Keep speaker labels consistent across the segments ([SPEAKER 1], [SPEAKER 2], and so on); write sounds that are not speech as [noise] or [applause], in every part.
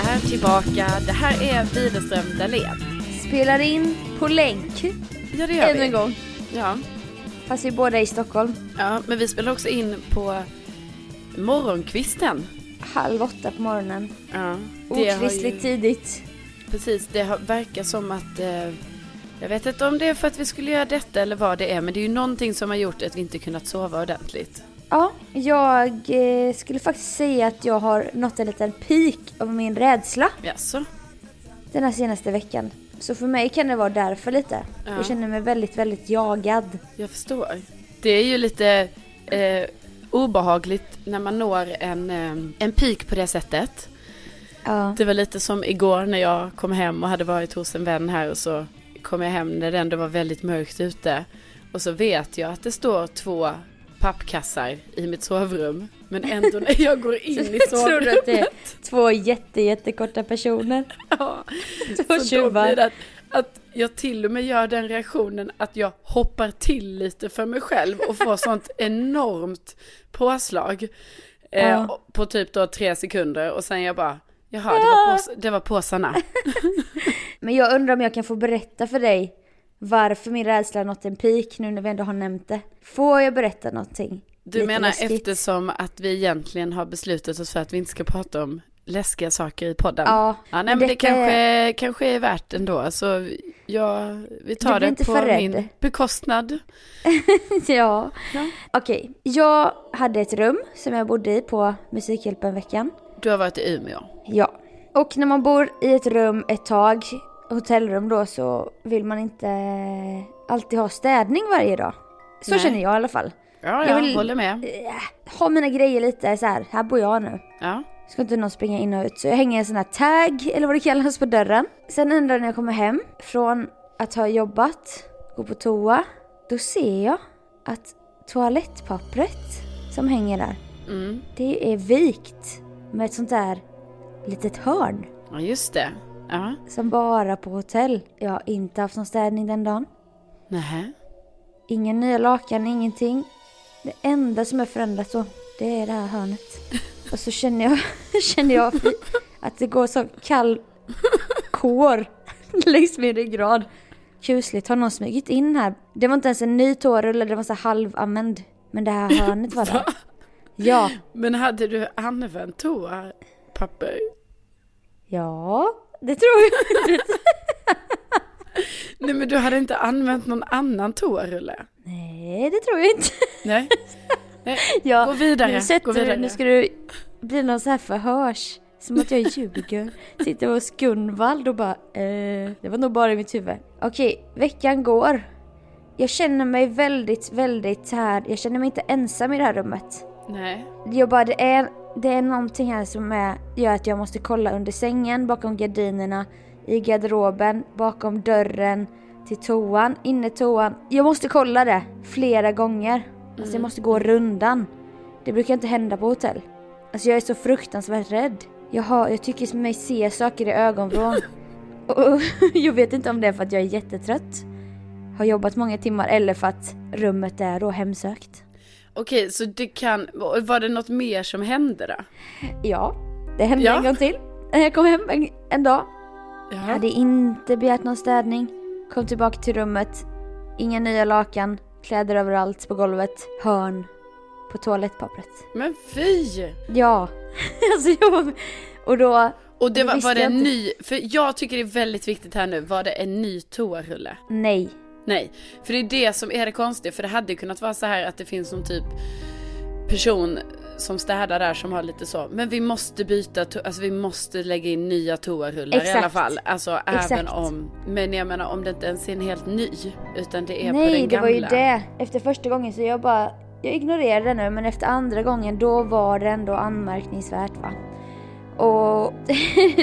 [SPEAKER 1] är tillbaka. Det här är Widerström Dahlén.
[SPEAKER 2] Spelar in på länk.
[SPEAKER 1] Ja, det gör
[SPEAKER 2] Ännu
[SPEAKER 1] vi.
[SPEAKER 2] en gång.
[SPEAKER 1] Ja.
[SPEAKER 2] Fast vi är båda i Stockholm.
[SPEAKER 1] ja, men vi spelar också in på morgonkvisten.
[SPEAKER 2] Halv åtta på morgonen.
[SPEAKER 1] Ja. Det har
[SPEAKER 2] Okristligt
[SPEAKER 1] ju,
[SPEAKER 2] tidigt.
[SPEAKER 1] precis, det har, verkar som att eh, jag vet inte om det är för att vi skulle göra detta eller vad det är, men det är ju någonting som har gjort att vi inte kunnat sova ordentligt.
[SPEAKER 2] Ja, jag eh, skulle faktiskt säga att jag har nått en liten peak av min rädsla
[SPEAKER 1] Jaså?
[SPEAKER 2] den här senaste veckan. Så för mig kan det vara därför lite.
[SPEAKER 1] Ja.
[SPEAKER 2] Jag känner mig väldigt, väldigt jagad.
[SPEAKER 1] Jag förstår. Det är ju lite eh, obehagligt när man når en, eh, en peak på det sättet.
[SPEAKER 2] Ja.
[SPEAKER 1] Det var lite som igår när jag kom hem och hade varit hos en vän här och så kom jag hem när det ändå var väldigt mörkt ute. Och så vet jag att det står två pappkassar i mitt sovrum. Men ändå när jag går in i [laughs]
[SPEAKER 2] Tror du
[SPEAKER 1] sovrummet.
[SPEAKER 2] att det är två jätte, jättekorta personer? [laughs]
[SPEAKER 1] Ja,
[SPEAKER 2] Två
[SPEAKER 1] så då
[SPEAKER 2] tjuvar.
[SPEAKER 1] det att, att jag till och med gör den reaktionen att jag hoppar till lite för mig själv och får [laughs] sånt enormt påslag. Eh,
[SPEAKER 2] Ja.
[SPEAKER 1] På typ då tre sekunder och sen jag bara, jaha det var, pås- det var påsarna.
[SPEAKER 2] Men jag undrar om jag kan få berätta för dig varför min rädsla har nått en peak nu när vi ändå har nämnt det. Får jag berätta någonting?
[SPEAKER 1] Du
[SPEAKER 2] Lite
[SPEAKER 1] menar
[SPEAKER 2] läskigt.
[SPEAKER 1] eftersom att vi egentligen har beslutat oss för att vi inte ska prata om läskiga saker i podden?
[SPEAKER 2] Ja,
[SPEAKER 1] ja nej,
[SPEAKER 2] men
[SPEAKER 1] det
[SPEAKER 2] detta
[SPEAKER 1] kanske, kanske är värt ändå. Så ja, vi
[SPEAKER 2] Du
[SPEAKER 1] tar det på min bekostnad. [laughs]
[SPEAKER 2] ja.
[SPEAKER 1] Ja.
[SPEAKER 2] Okej, jag hade ett rum som jag bodde i på Musikhjälpen-veckan.
[SPEAKER 1] Du har varit i Umeå.
[SPEAKER 2] Ja. Och när man bor i ett rum ett tag, hotellrum då, så vill man inte alltid ha städning varje dag. Så
[SPEAKER 1] Nej.
[SPEAKER 2] känner jag i alla fall.
[SPEAKER 1] Ja,
[SPEAKER 2] Jag
[SPEAKER 1] jag
[SPEAKER 2] vill-
[SPEAKER 1] håller med.
[SPEAKER 2] Eh, Ha mina grejer lite så här, här bor jag nu.
[SPEAKER 1] Ja.
[SPEAKER 2] Ska inte någon springa in och ut. Så jag hänger en sån här tag, eller vad det kallas, på dörren. Sen en dag när jag kommer hem från att ha jobbat, gå på toa. Då ser jag att toalettpappret som hänger där,
[SPEAKER 1] Mm.
[SPEAKER 2] det är vikt med ett sånt där litet hörn.
[SPEAKER 1] ja, just det. Ja.
[SPEAKER 2] Som bara på hotell. Jag har inte haft någon städning den dagen.
[SPEAKER 1] Nähä.
[SPEAKER 2] Ingen nya lakan, ingenting. Det enda som är förändrat då, det är det här hörnet. Och så känner jag, [laughs] känner jag att det går så kall kår längs min ryggrad. Kusligt, har någon smugit in här? Det var inte ens en ny toarulle, det var så halvanvänd. Men det här hörnet var [laughs] där. Ja,
[SPEAKER 1] Men hade du använt toapapper?
[SPEAKER 2] ja, det tror jag.
[SPEAKER 1] Nej men du hade inte använt någon annan toarulle?
[SPEAKER 2] Nej, det tror jag inte.
[SPEAKER 1] Nej. Nej.
[SPEAKER 2] Ja,
[SPEAKER 1] Gå vidare,
[SPEAKER 2] Nu,
[SPEAKER 1] gå vidare.
[SPEAKER 2] Du, nu ska du bli någon så här förhörs. Som att jag ljuger. Sitter hos Gunvald och bara eh, Det var nog bara i mitt huvud. Okej, veckan går. Jag känner mig väldigt, väldigt här. Jag känner mig inte ensam i det här rummet.
[SPEAKER 1] Nej.
[SPEAKER 2] Jag bara, det är, det är någonting här som är, gör att jag måste kolla under sängen, bakom gardinerna, i garderoben, bakom dörren, till toan, inne toan. Jag måste kolla det flera gånger. Alltså jag måste gå rundan. Det brukar inte hända på hotell. Alltså jag är så fruktansvärt rädd. Jag, har, jag tycker mig se saker i ögonvrån. [laughs] Och [laughs] jag vet inte om det är för att jag är jättetrött, har jobbat många timmar eller för att rummet är då hemsökt.
[SPEAKER 1] Okej, så det kan, var det något mer som hände då?
[SPEAKER 2] Ja, det hände
[SPEAKER 1] Ja.
[SPEAKER 2] en gång till. När jag kom hem en, en dag. Jag
[SPEAKER 1] Ja.
[SPEAKER 2] hade inte begärt någon städning. Kom tillbaka till rummet. Inga nya lakan. Kläder överallt på golvet. Hörn. På toalettpappret.
[SPEAKER 1] Men fy!
[SPEAKER 2] Ja. [laughs] alltså jag var... Och då...
[SPEAKER 1] Och det var, var det
[SPEAKER 2] jag
[SPEAKER 1] en
[SPEAKER 2] inte.
[SPEAKER 1] ny, för jag tycker det är väldigt viktigt här nu, var det en ny toarulle?
[SPEAKER 2] Nej.
[SPEAKER 1] Nej, för det är det som är det konstiga, för det hade ju kunnat vara så här att det finns någon typ person som städar där som har lite så, men vi måste byta, alltså vi måste lägga in nya toarullar i
[SPEAKER 2] Exakt.
[SPEAKER 1] alla fall. Alltså även
[SPEAKER 2] Exakt.
[SPEAKER 1] om, men jag menar om det inte ens är en helt ny, utan det är på
[SPEAKER 2] Nej,
[SPEAKER 1] den
[SPEAKER 2] det
[SPEAKER 1] gamla.
[SPEAKER 2] var ju det. Efter första gången så jag bara... Jag ignorerade det nu men efter andra gången då var det ändå anmärkningsvärt va. Och [laughs]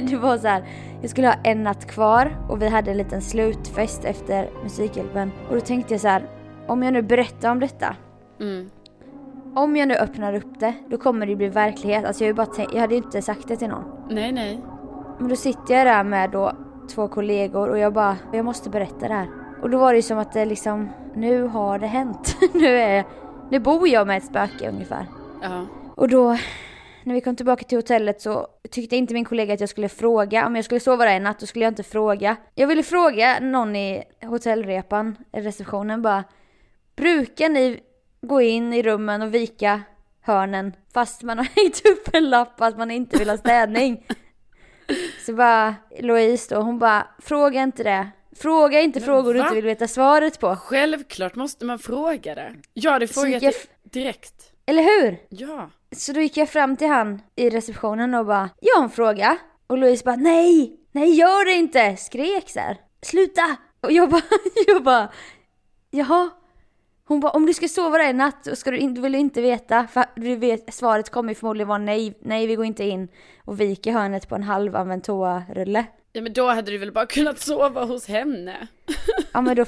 [SPEAKER 2] det var så här. Jag skulle ha en natt kvar och vi hade en liten slutfest efter Musikhjälpen. Och då tänkte jag så här. Om jag nu berättar om detta.
[SPEAKER 1] Mm.
[SPEAKER 2] Om jag nu öppnar upp det, då kommer det bli verklighet. Alltså jag, bara tänkt, jag hade ju inte sagt det till någon.
[SPEAKER 1] Nej, nej.
[SPEAKER 2] Men då sitter jag där med då två kollegor och jag bara, jag måste berätta det här. Och då var det ju som att det liksom, nu har det hänt. [laughs] nu är, nu bor jag med ett spöke ungefär.
[SPEAKER 1] Ja.
[SPEAKER 2] Och då, när vi kom tillbaka till hotellet så tyckte inte min kollega att jag skulle fråga. Om jag skulle sova där en natt, då skulle jag inte fråga. Jag ville fråga någon i hotellrepan, receptionen bara. Brukar ni gå in i rummen och vika hörnen fast man har [laughs] hängt upp en lapp att man inte vill ha städning? [laughs] Så bara Louise då, hon bara, fråga inte det. Fråga inte
[SPEAKER 1] Men
[SPEAKER 2] frågor du
[SPEAKER 1] va?
[SPEAKER 2] inte vill veta svaret på.
[SPEAKER 1] Självklart måste man fråga det. Jag hade
[SPEAKER 2] Så
[SPEAKER 1] frågat
[SPEAKER 2] jag-
[SPEAKER 1] det direkt.
[SPEAKER 2] Eller hur?
[SPEAKER 1] Ja.
[SPEAKER 2] Så då gick jag fram till han i receptionen och bara, jag har en fråga. Och Louise bara, nej, nej gör det inte, skrek så här. Sluta! Och jag bara, [laughs] jag bara, jaha. Hon bara, om du ska sova där i natt så ska du, in, du vill inte veta, för du vet, svaret kommer ju förmodligen vara nej, nej vi går inte in och viker hörnet på en halvanvänd toarulle.
[SPEAKER 1] Ja men då hade du väl bara kunnat sova hos henne?
[SPEAKER 2] Ja men då,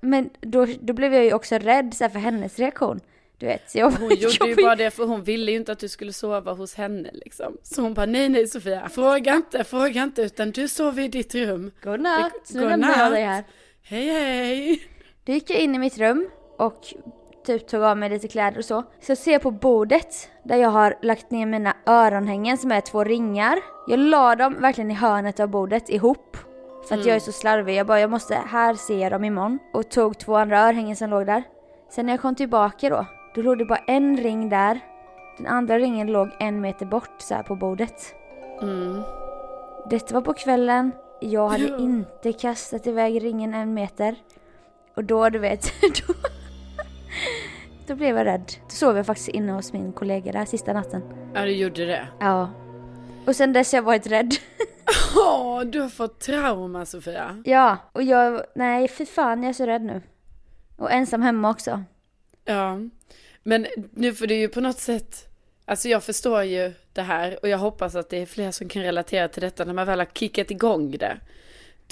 [SPEAKER 2] men då, då blev jag ju också rädd så här, för hennes reaktion. Du vet, så jag,
[SPEAKER 1] Hon gjorde
[SPEAKER 2] jag
[SPEAKER 1] ju bara det för hon ville ju inte att du skulle sova hos henne liksom. Så hon bara nej nej Sofia, fråga inte, fråga inte utan du sover i ditt rum.
[SPEAKER 2] Godnatt, nu
[SPEAKER 1] Godnatt.
[SPEAKER 2] lämnar jag dig här.
[SPEAKER 1] Hej hej!
[SPEAKER 2] Då gick jag in i mitt rum och typ tog av mig lite kläder och så. Så ser jag på bordet där jag har lagt ner mina öronhängen som är två ringar. Jag la dem verkligen i hörnet av bordet ihop. För att jag är så slarvig. Jag bara, jag måste, här ser jag dem imorgon. Och tog två andra örhängen som låg där. Sen när jag kom tillbaka då, då låg det bara en ring där. Den andra ringen låg en meter bort så på bordet.
[SPEAKER 1] Mm.
[SPEAKER 2] Detta var på kvällen. Jag hade
[SPEAKER 1] Ja.
[SPEAKER 2] inte kastat iväg ringen en meter. Och då, du vet, [laughs] då, då blev jag rädd. Då sov jag faktiskt inne hos min kollega där sista natten.
[SPEAKER 1] Ja du gjorde det.
[SPEAKER 2] Ja. Och sen dess har jag varit rädd. [laughs]
[SPEAKER 1] Åh, du har fått trauma Sofia.
[SPEAKER 2] ja, och jag, nej fy fan jag är så rädd nu. Och ensam hemma också.
[SPEAKER 1] Ja. Men nu får du ju på något sätt, alltså jag förstår ju det här och jag hoppas att det är fler som kan relatera till detta när man väl har kickat igång det.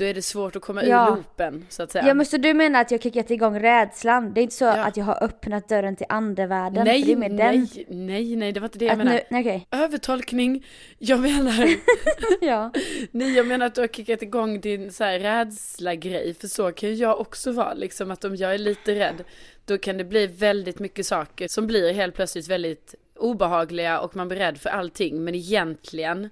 [SPEAKER 1] Då är det svårt att komma
[SPEAKER 2] Ja.
[SPEAKER 1] ur loopen så att säga.
[SPEAKER 2] Ja men så du menar att jag kickat igång rädslan? Det är inte så
[SPEAKER 1] Ja.
[SPEAKER 2] att jag har öppnat dörren till andevärlden?
[SPEAKER 1] nej,
[SPEAKER 2] för det är med
[SPEAKER 1] nej,
[SPEAKER 2] den.
[SPEAKER 1] nej, nej, det var inte det jag
[SPEAKER 2] Att
[SPEAKER 1] menade.
[SPEAKER 2] nu, okej.
[SPEAKER 1] Övertolkning. Jag menar, [laughs]
[SPEAKER 2] ja.
[SPEAKER 1] nej jag menar att du har kickat igång din så här rädsla-grej. För så kan ju jag också vara, liksom att om jag är lite rädd, då kan det bli väldigt mycket saker som blir helt plötsligt väldigt obehagliga och man blir rädd för allting. Men egentligen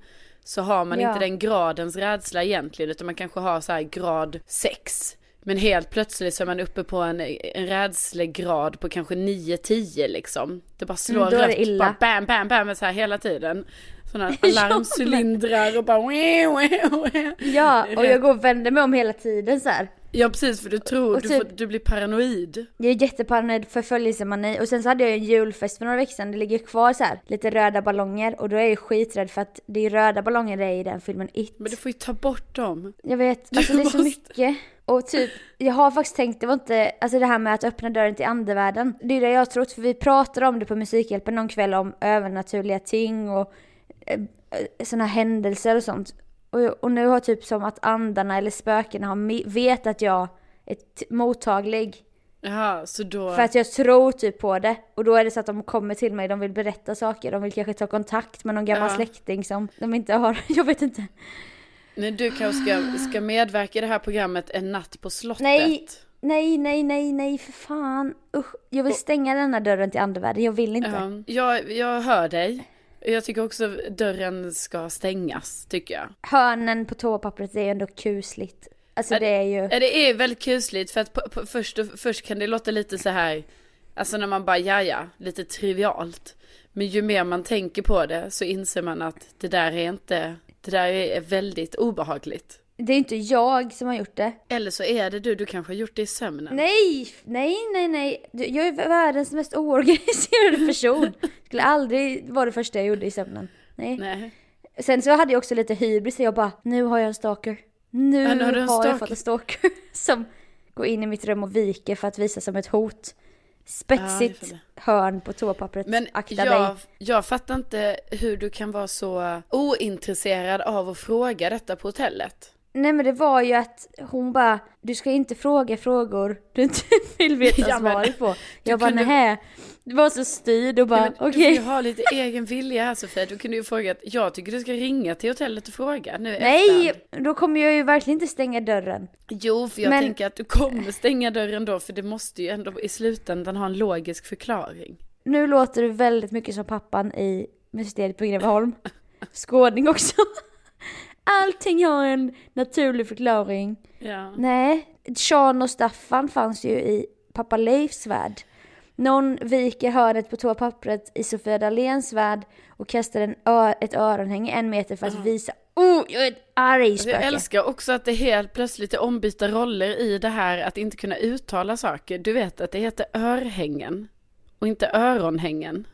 [SPEAKER 1] så har man
[SPEAKER 2] Ja.
[SPEAKER 1] inte den gradens rädsla egentligen, utan man kanske har så här grad 6. Men helt plötsligt så är man uppe på en, en rädslegrad på kanske 9-10 liksom. Det bara slår
[SPEAKER 2] Mm, är det
[SPEAKER 1] rött,
[SPEAKER 2] illa.
[SPEAKER 1] bara bam, bam, bam, så här hela tiden. Sådana [laughs] alarmcylindrar och bara. [laughs]
[SPEAKER 2] Ja, och jag går och vänder mig om hela tiden så här.
[SPEAKER 1] Ja precis, för du tror,
[SPEAKER 2] Och
[SPEAKER 1] du,
[SPEAKER 2] typ-
[SPEAKER 1] får, du blir paranoid.
[SPEAKER 2] Jag är jätteparanoid förföljelsemani och sen så hade jag en julfest för några veckor sedan. Det ligger kvar så här lite röda ballonger och då är jag ju skiträdd för att det är röda ballonger det är i den filmen It.
[SPEAKER 1] Men du får ju ta bort dem.
[SPEAKER 2] Jag vet, alltså det är så
[SPEAKER 1] måste-
[SPEAKER 2] mycket. Och typ, jag har faktiskt tänkt, det var inte, alltså det här med att öppna dörren till andevärlden. Det är det jag har trott, för vi pratade om det på Musikhjälpen någon kväll om övernaturliga ting och eh, sådana händelser och sånt. Och, och nu har typ som att andarna eller spökena har vet att jag är mottaglig.
[SPEAKER 1] Jaha, så då...
[SPEAKER 2] För att jag tror typ på det. Och då är det så att de kommer till mig, de vill berätta saker, de vill kanske ta kontakt med någon gammal
[SPEAKER 1] Ja.
[SPEAKER 2] släkting som de inte har, [laughs] jag vet inte.
[SPEAKER 1] Nej, du kanske ska, ska medverka i det här programmet En natt på slottet.
[SPEAKER 2] Nej. Nej, nej, nej, nej, för fan. Usch, jag vill stänga denna dörren till andevärlden, jag vill inte.
[SPEAKER 1] Ja, jag, jag hör dig. Jag tycker också dörren ska stängas, tycker jag.
[SPEAKER 2] Hörnen på toapappret är ändå kusligt. Alltså
[SPEAKER 1] Ja,
[SPEAKER 2] det är ju...
[SPEAKER 1] Ja, det är väldigt kusligt för att på, på, först, först kan det låta lite så här, alltså när man bara ja ja, lite trivialt. Men ju mer man tänker på det så inser man att det där är inte, det där är väldigt obehagligt.
[SPEAKER 2] Det är inte jag som har gjort det.
[SPEAKER 1] Eller så är det du, du kanske har gjort det i sömnen.
[SPEAKER 2] Nej, nej, nej, nej. Jag är världens mest oorganiserade [laughs] person. Skulle aldrig vara det första jag gjorde i sömnen. Nej.
[SPEAKER 1] Nej.
[SPEAKER 2] Sen så hade jag också lite hybris, jag bara, nu har jag en stalker. Nu
[SPEAKER 1] Ja, nu har
[SPEAKER 2] har jag fått en stalker. [laughs] Som går in i mitt rum och viker för att visa som ett hot. Spetsigt
[SPEAKER 1] Ja,
[SPEAKER 2] hörn på toapappret.
[SPEAKER 1] Men
[SPEAKER 2] Akta
[SPEAKER 1] jag,
[SPEAKER 2] dig.
[SPEAKER 1] jag fattar inte hur du kan vara så ointresserad av att fråga detta på hotellet.
[SPEAKER 2] Nej men det var ju att hon bara, du ska inte fråga frågor du inte [laughs] vill veta
[SPEAKER 1] Ja,
[SPEAKER 2] svaret på. Jag bara
[SPEAKER 1] kunde-
[SPEAKER 2] nähä. Det var så styrd och bara
[SPEAKER 1] Ja,
[SPEAKER 2] okej.
[SPEAKER 1] Du får ju ha lite egen vilja här Sofia. Du kunde ju fråga att jag tycker du ska ringa till hotellet och fråga nu
[SPEAKER 2] Nej,
[SPEAKER 1] efterhand.
[SPEAKER 2] då kommer jag ju verkligen inte stänga dörren.
[SPEAKER 1] Jo, för jag
[SPEAKER 2] Men-
[SPEAKER 1] tänker att du kommer stänga dörren då, för det måste ju ändå i slutändan ha en logisk förklaring.
[SPEAKER 2] Nu låter du väldigt mycket som pappan i mysteriet på Greveholm. [laughs] Skådning också. Allting har en naturlig förklaring.
[SPEAKER 1] Ja.
[SPEAKER 2] Nej, Sean och Staffan fanns ju i pappa Leifs värld. Någon viker hörnet på toapappret i Sofia Dahléns värld och kastar en ö- ett öronhänge en meter för att visa Oh, jag är ett arg
[SPEAKER 1] Jag
[SPEAKER 2] spöke.
[SPEAKER 1] älskar också att det helt plötsligt är ombytta roller i det här att inte kunna uttala saker. Du vet att det heter örhängen och inte öronhängen.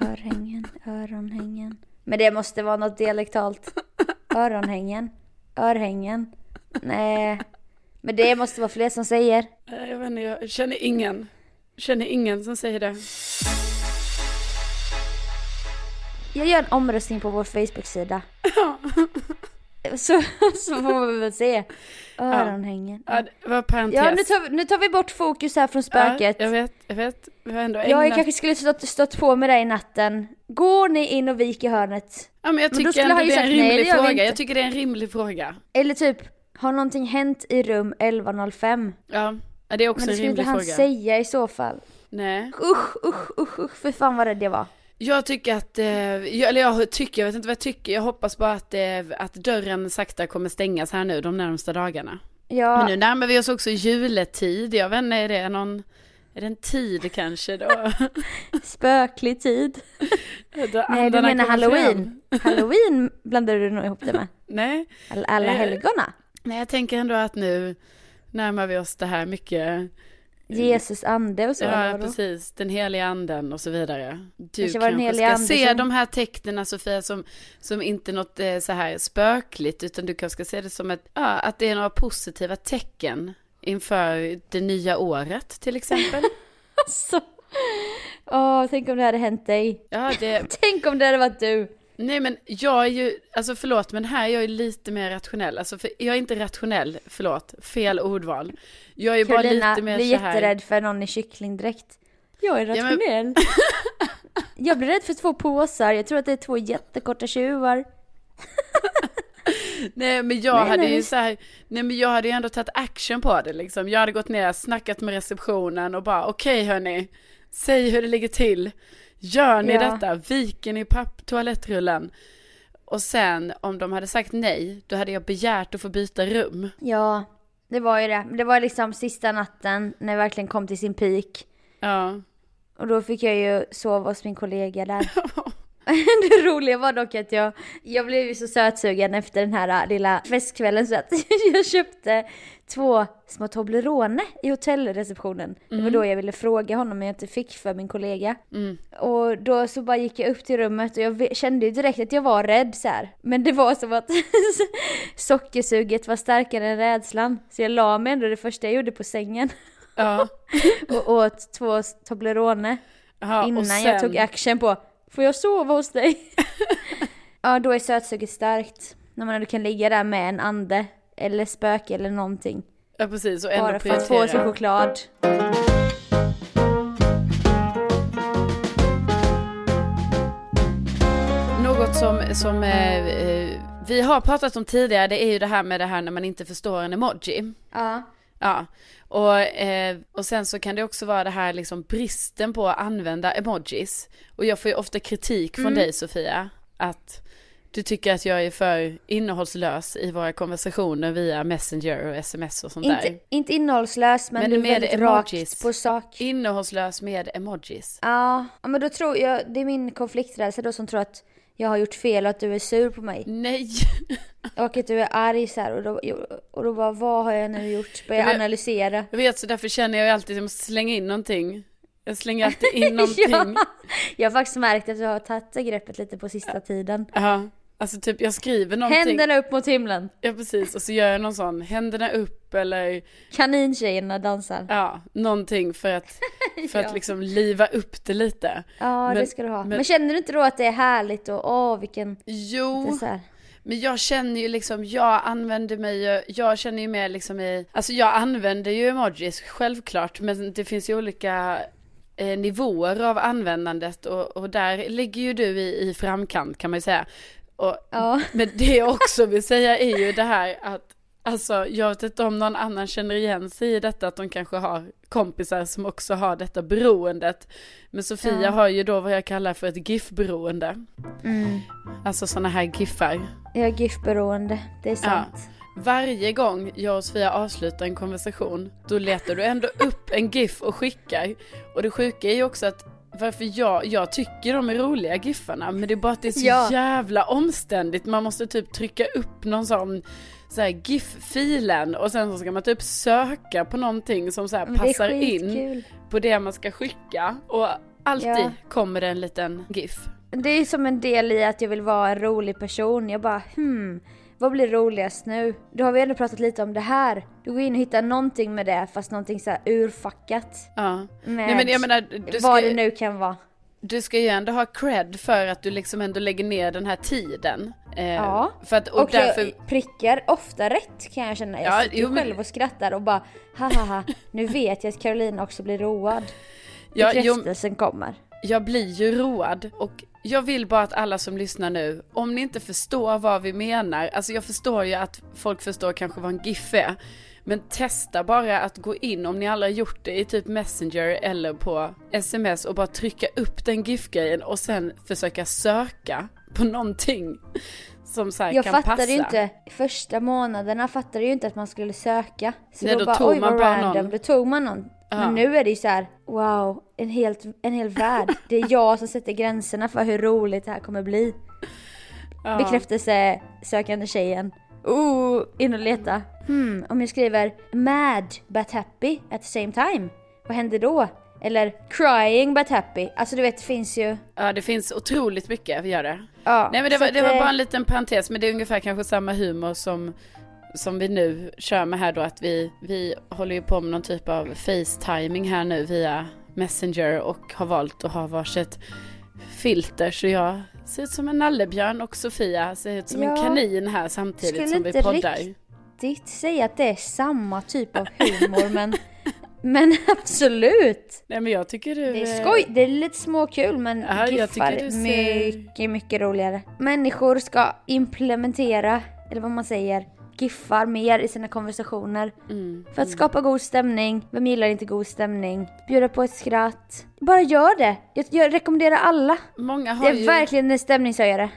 [SPEAKER 2] Örhängen, öronhängen. Men det måste vara något dialektalt. [laughs] Öronhängen, örhängen. Nej. Men det måste vara fler som säger.
[SPEAKER 1] Jag vet inte, jag känner ingen. Känner ingen som säger det.
[SPEAKER 2] Jag gör en omröstning på vår Facebook-sida. [laughs] Så, så får vi väl se. Öronhängen.
[SPEAKER 1] Ja, det var parentes.
[SPEAKER 2] Ja, nu tar, vi, nu tar vi bort fokus här från spöket.
[SPEAKER 1] Ja, jag vet, jag vet. Vi har ändå
[SPEAKER 2] Jag
[SPEAKER 1] ägnat...
[SPEAKER 2] kanske skulle stått, stått på med dig i natten. Går ni in och viker hörnet?
[SPEAKER 1] Ja, men jag
[SPEAKER 2] Men
[SPEAKER 1] tycker
[SPEAKER 2] skulle
[SPEAKER 1] ändå det är en
[SPEAKER 2] nej,
[SPEAKER 1] rimlig
[SPEAKER 2] vi
[SPEAKER 1] fråga. Jag tycker det är en rimlig fråga.
[SPEAKER 2] Eller typ, har någonting hänt i rum 1105?
[SPEAKER 1] Ja, det är också
[SPEAKER 2] Men det
[SPEAKER 1] en
[SPEAKER 2] skulle inte
[SPEAKER 1] rimlig
[SPEAKER 2] han
[SPEAKER 1] fråga.
[SPEAKER 2] säga i så fall.
[SPEAKER 1] Nej.
[SPEAKER 2] Usch, usch, usch, usch, för fan vad rädd jag var.
[SPEAKER 1] Jag tycker att, eh, jag, eller jag tycker, jag vet inte vad jag tycker, jag hoppas bara att, eh, att dörren sakta kommer stängas här nu de närmsta dagarna.
[SPEAKER 2] Ja,
[SPEAKER 1] Men nu närmar vi oss också juletid, jag vet inte, är det någon, är det en tid kanske då? [laughs]
[SPEAKER 2] spöklig tid. Nej, du menar halloween? [laughs] Halloween blandar du nog ihop det med.
[SPEAKER 1] Nej,
[SPEAKER 2] Alla, alla
[SPEAKER 1] Nej.
[SPEAKER 2] helgona.
[SPEAKER 1] nej jag tänker ändå att nu närmar vi oss det här mycket,
[SPEAKER 2] Jesus ande och så.
[SPEAKER 1] ja precis, den heliga anden och så vidare. Du
[SPEAKER 2] Kanske
[SPEAKER 1] kanske ska
[SPEAKER 2] ande
[SPEAKER 1] se
[SPEAKER 2] som-
[SPEAKER 1] de här tecknen Sofia som, som inte något eh, så här spökligt utan du kanske ska se det som ett, ja, att det är några positiva tecken inför det nya året till exempel. [laughs]
[SPEAKER 2] Alltså. Åh, tänk om det hade hänt dig.
[SPEAKER 1] Ja, det, [laughs]
[SPEAKER 2] Tänk om det hade varit du.
[SPEAKER 1] Nej men jag är ju, alltså förlåt men här är jag ju lite mer rationell. Alltså för, jag är inte rationell, förlåt, fel ordval. Jag är ju bara lite mer
[SPEAKER 2] blir
[SPEAKER 1] så här.
[SPEAKER 2] jätterädd för någon i kycklingdräkt. Jag är
[SPEAKER 1] Ja, men-
[SPEAKER 2] rationell. [laughs] jag blir rädd för två påsar. Jag tror att det är två jättekorta tjuvar. [laughs]
[SPEAKER 1] Nej men jag
[SPEAKER 2] Nej,
[SPEAKER 1] hade
[SPEAKER 2] nej,
[SPEAKER 1] ju
[SPEAKER 2] visst.
[SPEAKER 1] så här, nej men jag hade ju ändå tagit action på det liksom. Jag hade gått ner, snackat med receptionen och bara okej hörni, säg hur det ligger till. Gör ni
[SPEAKER 2] Ja.
[SPEAKER 1] detta? Viker ni papp toalettrullen? Och sen om de hade sagt nej, då hade jag begärt att få byta rum.
[SPEAKER 2] Ja, det var ju det. Det var liksom sista natten när det verkligen kom till sin peak.
[SPEAKER 1] Ja.
[SPEAKER 2] Och då fick jag ju sova hos min kollega där. [laughs] [laughs] det roliga var dock att jag, jag blev ju så sötsugen efter den här äh, lilla festkvällen så att [laughs] jag köpte två små Toblerone i hotellreceptionen. Det var då jag ville fråga honom men jag inte fick för min kollega.
[SPEAKER 1] Mm.
[SPEAKER 2] Och då så bara gick jag upp till rummet och jag kände ju direkt att jag var rädd så här. Men det var som att [laughs] sockersuget var starkare än rädslan. Så jag la mig ändå det första jag gjorde på sängen
[SPEAKER 1] Ja.
[SPEAKER 2] och åt två Toblerone
[SPEAKER 1] ja
[SPEAKER 2] innan
[SPEAKER 1] sen,
[SPEAKER 2] jag tog action på Får jag sova hos dig? [laughs] ja då är sötsuget starkt. När man ändå kan ligga där med en ande eller spöke eller någonting.
[SPEAKER 1] Ja precis, och ändå
[SPEAKER 2] Bara för att få sig choklad.
[SPEAKER 1] Något som, som eh, eh, vi har pratat om tidigare, det är ju det här med det här när man inte förstår en emoji.
[SPEAKER 2] Ja.
[SPEAKER 1] Ja, och, eh, och sen så kan det också vara det här liksom bristen på att använda emojis. Och jag får ju ofta kritik från
[SPEAKER 2] Mm.
[SPEAKER 1] dig Sofia, att du tycker att jag är för innehållslös i våra konversationer via Messenger och sms och sånt där.
[SPEAKER 2] Inte, inte innehållslös men,
[SPEAKER 1] Men
[SPEAKER 2] du är
[SPEAKER 1] med
[SPEAKER 2] väldigt
[SPEAKER 1] emojis.
[SPEAKER 2] rakt på sak.
[SPEAKER 1] Innehållslös med emojis.
[SPEAKER 2] Ja, ja, men då tror jag, det är min konflikträdsla då som tror att jag har gjort fel och att du är sur på mig.
[SPEAKER 1] Nej! [laughs]
[SPEAKER 2] Och att du är arg så här och då, och då bara, vad har jag nu gjort? Börjar
[SPEAKER 1] Jag
[SPEAKER 2] analysera.
[SPEAKER 1] Jag vet så därför känner jag alltid att jag måste slänga in någonting. Jag slänger alltid in [laughs] någonting.
[SPEAKER 2] ja. Jag har faktiskt märkt att du har tagit greppet lite på sista tiden.
[SPEAKER 1] Ja, alltså typ jag skriver någonting.
[SPEAKER 2] Händerna upp mot himlen.
[SPEAKER 1] Ja precis, och så gör jag någon sån, händerna upp eller
[SPEAKER 2] Kanintjejerna dansar.
[SPEAKER 1] ja, någonting för att, [laughs] för
[SPEAKER 2] Ja.
[SPEAKER 1] att liksom liva upp det lite.
[SPEAKER 2] Ja,
[SPEAKER 1] Men-
[SPEAKER 2] det ska du ha. Men,
[SPEAKER 1] men-
[SPEAKER 2] känner du inte då att det är härligt och åh vilken... Det
[SPEAKER 1] Jo, men jag känner ju liksom, jag använder mig jag känner ju mer liksom i, alltså jag använder ju emojis självklart, men det finns ju olika eh, nivåer av användandet och, och där ligger ju du i, i framkant kan man ju säga. Och
[SPEAKER 2] Ja.
[SPEAKER 1] Men det jag också vill säga är ju det här att Alltså jag vet inte om någon annan känner igen sig i detta att de kanske har kompisar som också har detta beroendet. Men Sofia
[SPEAKER 2] Ja.
[SPEAKER 1] har ju då vad jag kallar för ett GIF-beroende.
[SPEAKER 2] Mm.
[SPEAKER 1] Alltså sådana här GIFar.
[SPEAKER 2] Jag är GIF-beroende, det är sant.
[SPEAKER 1] Varje gång jag och Sofia avslutar en konversation, då letar du ändå upp en GIF och skickar. Och det sjuka är ju också att varför jag, jag tycker de är roliga giffarna, men det är bara att det är så
[SPEAKER 2] Ja.
[SPEAKER 1] jävla omständigt. Man måste typ trycka upp någon sån så GIF-filen och sen så ska man typ söka på någonting som så här passar in på det man ska skicka. Och alltid
[SPEAKER 2] Ja.
[SPEAKER 1] kommer det en liten GIF.
[SPEAKER 2] Det är som en del i att jag vill vara en rolig person. Jag bara hmm, vad blir roligast nu? Då har vi ändå pratat lite om det här. Du går in och hittar någonting med det fast någonting så här urfackat.
[SPEAKER 1] Ja.
[SPEAKER 2] Med
[SPEAKER 1] Nej men jag menar, du ska,
[SPEAKER 2] vad det nu kan vara.
[SPEAKER 1] du ska ju ändå ha cred för att du liksom ändå lägger ner den här tiden. Eh,
[SPEAKER 2] Ja.
[SPEAKER 1] För att, och,
[SPEAKER 2] Och
[SPEAKER 1] därför,
[SPEAKER 2] jag prickar ofta rätt kan jag känna. Jag
[SPEAKER 1] Ja,
[SPEAKER 2] sitter
[SPEAKER 1] jo, men-
[SPEAKER 2] själv och skrattar och bara haha, nu vet jag att Carolina också blir road.
[SPEAKER 1] ja, jo,
[SPEAKER 2] Bekräftelsen kommer.
[SPEAKER 1] jag blir ju road och jag vill bara att alla som lyssnar nu, om ni inte förstår vad vi menar, alltså jag förstår ju att folk förstår kanske vad en GIF är, men testa bara att gå in om ni aldrig har gjort det i typ Messenger eller på sms och bara trycka upp den GIF-grejen och sen försöka söka på någonting som så
[SPEAKER 2] Jag
[SPEAKER 1] kan
[SPEAKER 2] fattade
[SPEAKER 1] passa.
[SPEAKER 2] ju inte, första månaderna fattade jag ju inte att man skulle söka. Så
[SPEAKER 1] Nej,
[SPEAKER 2] då,
[SPEAKER 1] då
[SPEAKER 2] bara
[SPEAKER 1] tog man bara
[SPEAKER 2] random,
[SPEAKER 1] någon.
[SPEAKER 2] då tog man någon. Men nu är det ju så här: wow, en, helt, en hel värld. Det är jag som sätter gränserna för hur roligt det här kommer bli.
[SPEAKER 1] Ja.
[SPEAKER 2] Bekräftelse sökande tjejen. Oh, in och leta. Hmm, om jag skriver mad but happy at the same time. Vad händer då? Eller crying but happy. Alltså du vet det finns ju.
[SPEAKER 1] Ja det finns otroligt mycket, gör det.
[SPEAKER 2] Ja,
[SPEAKER 1] Nej men det var,
[SPEAKER 2] att,
[SPEAKER 1] det var
[SPEAKER 2] eh,
[SPEAKER 1] bara en liten parentes, men det är ungefär kanske samma humor som, som vi nu kör med här då, att vi, vi håller ju på med någon typ av facetiming här nu via Messenger och har valt att ha varsitt filter, så jag ser ut som en nallebjörn och Sofia ser ut som en
[SPEAKER 2] Ja.
[SPEAKER 1] kanin här samtidigt
[SPEAKER 2] Skulle
[SPEAKER 1] som vi
[SPEAKER 2] inte
[SPEAKER 1] poddar.
[SPEAKER 2] riktigt säga att det är samma typ av humor [laughs] men, men absolut.
[SPEAKER 1] Nej men jag tycker du...
[SPEAKER 2] Det är skoj, det är lite småkul men
[SPEAKER 1] Ja, jag
[SPEAKER 2] giffar
[SPEAKER 1] ser-
[SPEAKER 2] mycket, mycket roligare. Människor ska implementera, eller vad man säger, giffar mer i sina konversationer.
[SPEAKER 1] Mm.
[SPEAKER 2] För att skapa god stämning, vem gillar inte god stämning? Bjuda på ett skratt. Bara gör det! Jag, jag rekommenderar alla.
[SPEAKER 1] Många
[SPEAKER 2] Det
[SPEAKER 1] har
[SPEAKER 2] är
[SPEAKER 1] ju...
[SPEAKER 2] verkligen en stämningshöjare.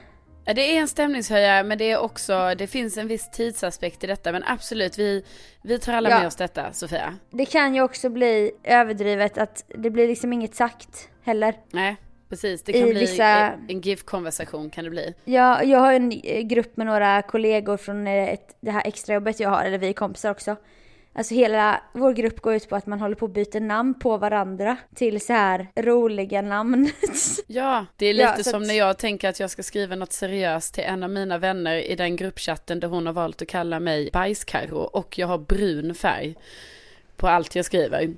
[SPEAKER 1] Ja, Det är en stämningshöjare men det är också, det finns en viss tidsaspekt i detta men absolut vi, vi tar alla
[SPEAKER 2] Ja.
[SPEAKER 1] med oss detta Sofia.
[SPEAKER 2] Det kan ju också bli överdrivet att det blir liksom inget sagt heller.
[SPEAKER 1] Nej, precis. Det kan
[SPEAKER 2] I
[SPEAKER 1] bli
[SPEAKER 2] vissa-
[SPEAKER 1] en, GIF-konversation kan det bli.
[SPEAKER 2] Jag, jag har en grupp med några kollegor från eh, ett, det här extrajobbet jag har, eller vi är kompisar också. Alltså hela vår grupp går ut på att man håller på att byta namn på varandra till så här roliga namn. [laughs]
[SPEAKER 1] Ja, det är lite
[SPEAKER 2] Ja,
[SPEAKER 1] som
[SPEAKER 2] att-
[SPEAKER 1] när jag tänker att jag ska skriva något seriöst till en av mina vänner i den gruppchatten där hon har valt att kalla mig bajskarro och jag har brun färg på allt jag skriver.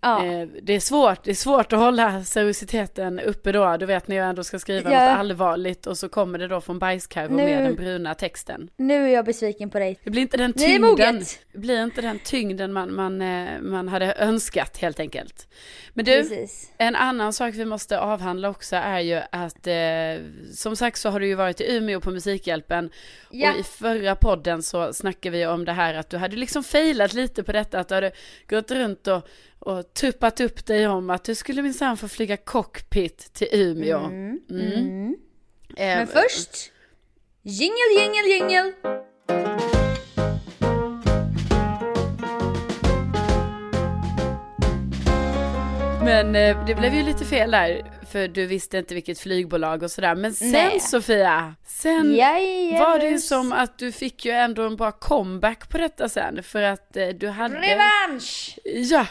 [SPEAKER 2] Ja.
[SPEAKER 1] Eh, det är svårt, det är svårt att hålla seriositeten uppe då. Du vet när jag ändå ska skriva
[SPEAKER 2] Ja.
[SPEAKER 1] något allvarligt och så kommer det då från bajskarro
[SPEAKER 2] Nu-
[SPEAKER 1] med den bruna texten.
[SPEAKER 2] Nu är jag besviken på dig.
[SPEAKER 1] Det blir inte den tyngden, det blir inte den tyngden man, man, eh, man hade önskat helt enkelt. Men du,
[SPEAKER 2] Precis.
[SPEAKER 1] en annan sak vi måste avhandla också är ju att eh, som sagt så har du ju varit i Umeå på Musikhjälpen
[SPEAKER 2] Ja.
[SPEAKER 1] och i förra podden så snackade vi om det här att du hade liksom failat lite på detta att du hade gått runt och, och tuppat upp dig om att du skulle minsann få flyga cockpit till Umeå.
[SPEAKER 2] Mm.
[SPEAKER 1] Mm.
[SPEAKER 2] Mm. Men först, jingle, jingle, jingle.
[SPEAKER 1] Men eh, det blev ju lite fel där, för du visste inte vilket flygbolag och sådär. Men sen
[SPEAKER 2] Nej.
[SPEAKER 1] Sofia, sen
[SPEAKER 2] Jajamän.
[SPEAKER 1] var det ju som att du fick ju ändå en bra comeback på detta sen. För att eh, du hade...
[SPEAKER 2] Revansch!
[SPEAKER 1] Ja!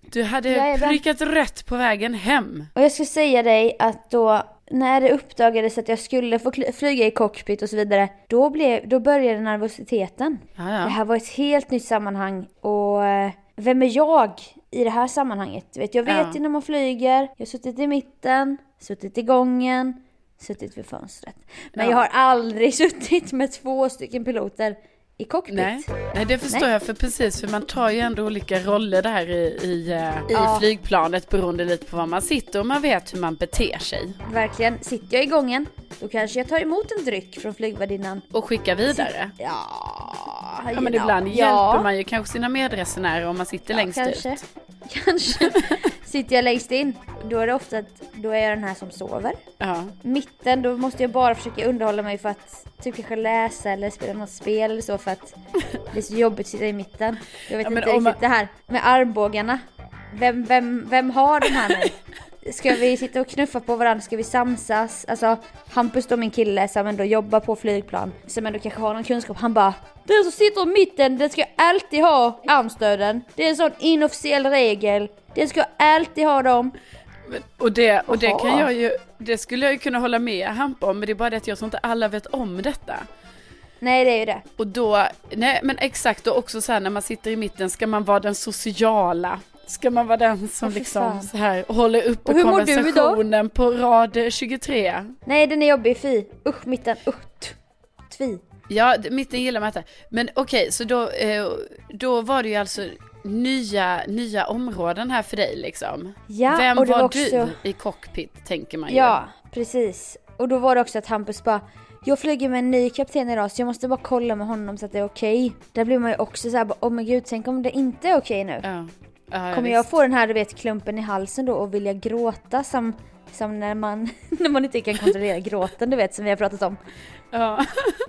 [SPEAKER 1] Du hade
[SPEAKER 2] Jajamän.
[SPEAKER 1] prickat rätt på vägen hem.
[SPEAKER 2] Och jag ska säga dig att då när det uppdagades att jag skulle få flyga i cockpit och så vidare, då, blev, då började nervositeten.
[SPEAKER 1] Ja,
[SPEAKER 2] Det här var ett helt nytt sammanhang och eh, vem är jag i det här sammanhanget? Vet, jag vet
[SPEAKER 1] Ja.
[SPEAKER 2] ju när man flyger, jag har suttit i mitten, suttit i gången, suttit vid fönstret. Men
[SPEAKER 1] Ja.
[SPEAKER 2] jag har aldrig [laughs] suttit med två stycken piloter i cockpit.
[SPEAKER 1] Nej, nej, det förstår
[SPEAKER 2] Nej.
[SPEAKER 1] jag för precis, för man tar ju ändå olika roller där i, i, eh,
[SPEAKER 2] Ja.
[SPEAKER 1] i flygplanet beroende lite på var man sitter och man vet hur man beter sig.
[SPEAKER 2] Verkligen, sitter jag i gången, då kanske jag tar emot en dryck från flygvärdinnan.
[SPEAKER 1] Och skicka vidare.
[SPEAKER 2] Ja,
[SPEAKER 1] Ja men ibland
[SPEAKER 2] ja.
[SPEAKER 1] hjälper man ju kanske sina medresenärer om man sitter
[SPEAKER 2] Ja,
[SPEAKER 1] längst
[SPEAKER 2] kanske.
[SPEAKER 1] ut. [laughs]
[SPEAKER 2] Kanske. Sitter jag längst in, då är det ofta att då är jag den här som sover.
[SPEAKER 1] Ja.
[SPEAKER 2] Mitten, då måste jag bara försöka underhålla mig för att typ kanske läsa eller spela något spel eller så för att det är så jobbigt att sitta i mitten. Jag vet
[SPEAKER 1] Ja,
[SPEAKER 2] inte riktigt
[SPEAKER 1] man-
[SPEAKER 2] det här med armbågarna. Vem, vem, vem har den här nu? Ska vi sitta och knuffa på varandra? Ska vi samsas? Alltså Hampus då min kille som ändå jobbar på flygplan, som ändå kanske har någon kunskap, han bara Den som sitter i mitten, den ska alltid ha armstöden. Det är en sån inofficiell regel. Den ska alltid ha dem.
[SPEAKER 1] Men- Och det, och det kan jag ju, det skulle jag ju kunna hålla med Hampa om, men det är bara det att jag tror inte alla vet om detta.
[SPEAKER 2] Nej det är ju det.
[SPEAKER 1] Och då, nej men exakt och också så här när man sitter i mitten, ska man vara den sociala? Ska man vara den som
[SPEAKER 2] fy
[SPEAKER 1] liksom
[SPEAKER 2] fan.
[SPEAKER 1] så här håller uppe
[SPEAKER 2] Och hur
[SPEAKER 1] konversationen på rad 23?
[SPEAKER 2] Nej den är jobbig, fy. Usch mitten, usch. Tvi.
[SPEAKER 1] Ja, mitten gillar man inte. Men okej, så då, eh, då var det ju alltså nya, nya områden här för dig liksom.
[SPEAKER 2] Ja,
[SPEAKER 1] Vem
[SPEAKER 2] och det
[SPEAKER 1] var,
[SPEAKER 2] var också...
[SPEAKER 1] du i cockpit tänker man ju.
[SPEAKER 2] Ja, precis. Och då var det också att Hampus bara jag flyger med en ny kapten idag så jag måste bara kolla med honom så att det är okej. Där blir man ju också såhär, åh men gud tänk om det inte är okej nu.
[SPEAKER 1] Ja. Ja,
[SPEAKER 2] Kommer
[SPEAKER 1] visst.
[SPEAKER 2] jag få den här du vet klumpen i halsen då och vilja gråta som, som när, man, [laughs] när man inte kan kontrollera gråten du vet som vi har pratat om.
[SPEAKER 1] Ja.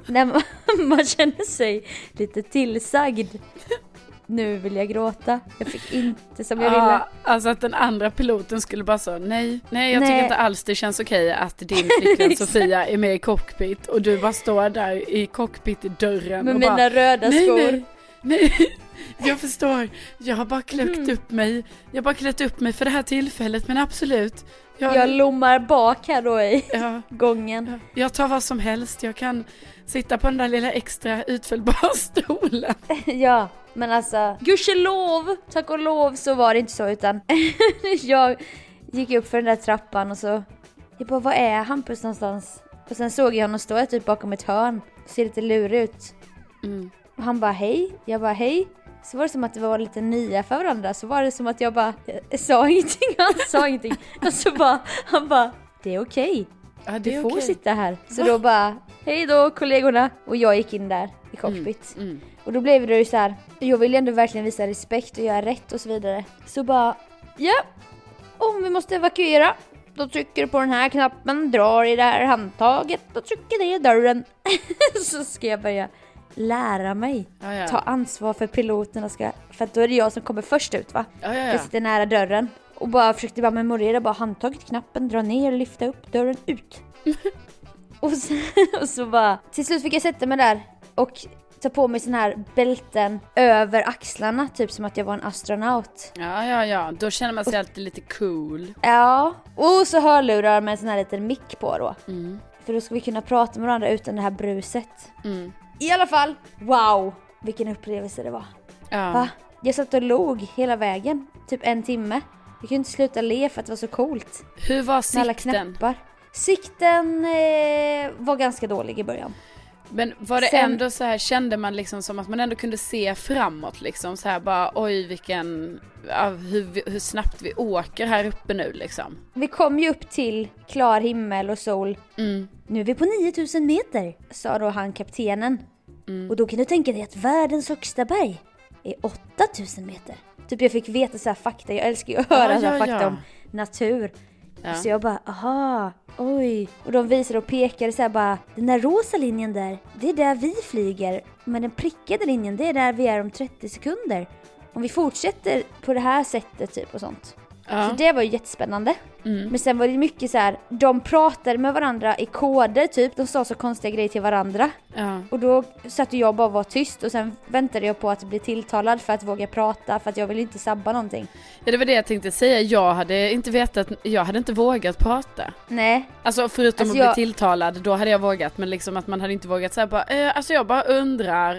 [SPEAKER 2] När man, [laughs] man känner sig lite tillsagd. Nu vill jag gråta. Jag fick inte som jag ville.
[SPEAKER 1] Ja, alltså att den andra piloten skulle bara säga nej, nej jag
[SPEAKER 2] Nej.
[SPEAKER 1] tycker inte alls det känns okej att din [laughs] flickvän. Sofia är med i cockpit och du bara står där i cockpit i dörren
[SPEAKER 2] Med
[SPEAKER 1] och
[SPEAKER 2] mina
[SPEAKER 1] bara
[SPEAKER 2] röda
[SPEAKER 1] nej,
[SPEAKER 2] skor.
[SPEAKER 1] nej, nej, [laughs] jag förstår, jag har bara kläckt
[SPEAKER 2] Mm.
[SPEAKER 1] upp mig, jag har bara klätt upp mig för det här tillfället men absolut. Jag,
[SPEAKER 2] Jag lommar bak här då i
[SPEAKER 1] ja, [laughs]
[SPEAKER 2] gången.
[SPEAKER 1] jag tar vad som helst, jag kan sitta på den där lilla extra utfällbara stolen.
[SPEAKER 2] Ja, men alltså gudskelov, tack och lov så var det inte så utan [laughs] jag gick upp för den där trappan och så jag bara var är Hampus någonstans? Och sen såg jag honom stå typ bakom ett hörn, ser lite lurig ut.
[SPEAKER 1] Mm.
[SPEAKER 2] Och han bara hej, jag bara hej. Så var det som att det var lite nya för varandra, så var det som att jag bara jag sa ingenting, [laughs] han sa ingenting. Och så bara, han bara det är okej,
[SPEAKER 1] Ja,
[SPEAKER 2] du får
[SPEAKER 1] okej.
[SPEAKER 2] sitta här. Så då bara hej då kollegorna och jag gick in där i cockpit.
[SPEAKER 1] Mm.
[SPEAKER 2] Och då blev det ju så här. jag vill ju ändå verkligen visa respekt och göra rätt och så vidare. Så bara, ja, om vi måste evakuera, då trycker du på den här knappen, drar i det här handtaget, då trycker det i dörren. [laughs] så ska jag börja lära mig.
[SPEAKER 1] Ja, ja.
[SPEAKER 2] Ta ansvar för piloterna, ska, för att då är det jag som kommer först ut va?
[SPEAKER 1] Ja.
[SPEAKER 2] Jag sitter nära dörren. Och bara försökte bara memorera, bara handtaget, knappen, dra ner, lyfta upp, dörren ut. [laughs] och, så, [laughs] och så bara, till slut fick jag sätta mig där och ta på mig sån här bälten över axlarna, typ som att jag var en astronaut.
[SPEAKER 1] Ja, ja, ja, då känner man sig alltid lite cool.
[SPEAKER 2] Ja, och så hörlurar med en sån här liten mick på då.
[SPEAKER 1] Mm.
[SPEAKER 2] För då ska vi kunna prata med varandra utan det här bruset.
[SPEAKER 1] Mm.
[SPEAKER 2] I alla fall, wow! Vilken upplevelse det var.
[SPEAKER 1] Ja.
[SPEAKER 2] Va? Jag satt och log hela vägen, typ en timme. Jag kunde inte sluta le för att det var så coolt.
[SPEAKER 1] Hur var
[SPEAKER 2] Med alla
[SPEAKER 1] sikten?
[SPEAKER 2] knappar. Sikten eh, var ganska dålig i början.
[SPEAKER 1] Men var det
[SPEAKER 2] Sen-
[SPEAKER 1] ändå så här, kände man liksom som att man ändå kunde se framåt liksom så här bara oj vilken, ja, hur, hur snabbt vi åker här uppe nu liksom.
[SPEAKER 2] Vi kom ju upp till klar himmel och sol.
[SPEAKER 1] Mm.
[SPEAKER 2] Nu är vi på 9000 meter, sa då han kaptenen.
[SPEAKER 1] Mm.
[SPEAKER 2] Och då kan du tänka dig att världens högsta berg är 8000 meter. Typ jag fick veta så här fakta, jag älskar ju att höra
[SPEAKER 1] Ja,
[SPEAKER 2] så här
[SPEAKER 1] ja,
[SPEAKER 2] fakta om natur.
[SPEAKER 1] Ja.
[SPEAKER 2] Så jag bara, aha, oj. Och de visade och pekade så här bara, den där rosa linjen där, det är där vi flyger. Men den prickade linjen, det är där vi är om 30 sekunder. Om vi fortsätter på det här sättet typ och sånt.
[SPEAKER 1] Ja.
[SPEAKER 2] Så det var ju jättespännande.
[SPEAKER 1] Mm.
[SPEAKER 2] Men sen var det mycket så här, de pratade med varandra i koder typ, de sa så konstiga grejer till varandra.
[SPEAKER 1] Ja.
[SPEAKER 2] Och då satt jag bara och var tyst och sen väntade jag på att bli tilltalad för att våga prata för att jag ville inte sabba någonting.
[SPEAKER 1] ja det var det jag tänkte säga, jag hade inte vetat, jag hade inte vågat prata.
[SPEAKER 2] Nej,
[SPEAKER 1] Alltså förutom
[SPEAKER 2] Alltså,
[SPEAKER 1] att
[SPEAKER 2] jag-
[SPEAKER 1] bli tilltalad, då hade jag vågat men liksom att man hade inte vågat säga bara, eh, alltså jag bara undrar,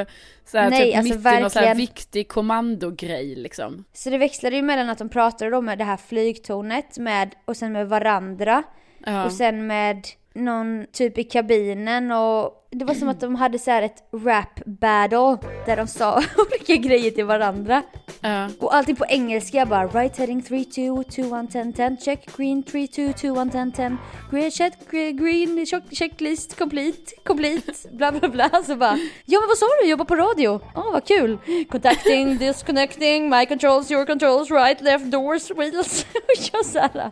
[SPEAKER 1] eh, så här,
[SPEAKER 2] Nej,
[SPEAKER 1] typ
[SPEAKER 2] alltså
[SPEAKER 1] mitt i någon så här
[SPEAKER 2] verkligen.
[SPEAKER 1] viktig kommandogrej liksom.
[SPEAKER 2] så det växlade ju mellan att de pratade då med det här flygtornet med, och sen med varandra
[SPEAKER 1] Ja.
[SPEAKER 2] och sen med någon typ i kabinen och det var som att de hade så här ett rap battle där de sa [laughs] olika grejer till varandra.
[SPEAKER 1] Ja.
[SPEAKER 2] Och allting på engelska bara right heading 3 2 2 1 10 10 check green 3 2 2 1 10 10 green check green, check, checklist complete complete [laughs] bla bla bla så bara ja men vad sa du jobbar på radio? Ja oh, vad kul contacting [laughs] disconnecting my controls your controls right left doors wheels och jag så här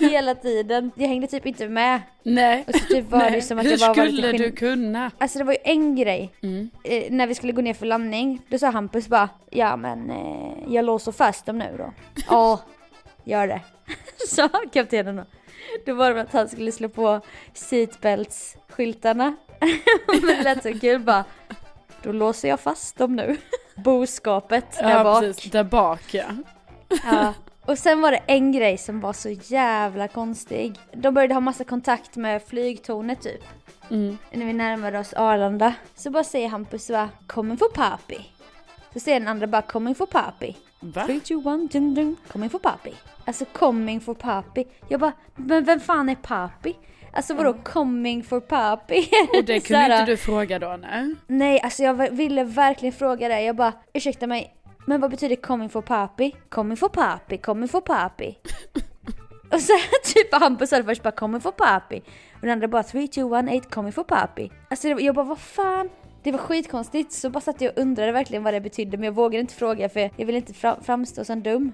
[SPEAKER 2] hela tiden jag hängde typ inte med
[SPEAKER 1] Nej.
[SPEAKER 2] och så typ var
[SPEAKER 1] Nej.
[SPEAKER 2] det som att
[SPEAKER 1] Hur
[SPEAKER 2] jag bara var lite
[SPEAKER 1] skulle du kunna?
[SPEAKER 2] Alltså det var ju en grej.
[SPEAKER 1] Mm.
[SPEAKER 2] Eh, när vi skulle gå ner för landning, då sa Hampus bara Ja men eh, jag låser fast dem nu då. [laughs] Ja, gör det. [laughs] Sa kaptenen då. Då var det att han skulle slå på seatbelts-skyltarna. [laughs] men det lät så kul bara. Då låser jag fast dem nu. Boskapet där
[SPEAKER 1] ja,
[SPEAKER 2] bak.
[SPEAKER 1] precis. Där bak ja.
[SPEAKER 2] Ja. Och sen var det en grej som var så jävla konstig. De började ha massa kontakt med flygtornet typ.
[SPEAKER 1] Mm.
[SPEAKER 2] när vi närmade oss Arlanda så bara säger Hampus va, coming for papi. Så säger den andra bara coming for papi.
[SPEAKER 1] Va?
[SPEAKER 2] 3, 2, 1, dun, dun, coming for papi. Alltså coming for papi. Jag bara, men vem fan är papi? Alltså vadå coming for papi?
[SPEAKER 1] Och det kunde inte du fråga då nej?
[SPEAKER 2] Nej, alltså jag ville verkligen fråga det. Jag bara, ursäkta mig, men vad betyder coming for papi? Coming for papi, coming for papi. och så [laughs] typ Hampus sa det först bara coming for papi. Och den andra bara 3, 2, 1, 8, coming for papi. Alltså var- jag bara, vad fan? Det var skitkonstigt, så bara satt jag och undrade verkligen vad det betydde men jag vågade inte fråga för jag ville inte fra- framstå som dum.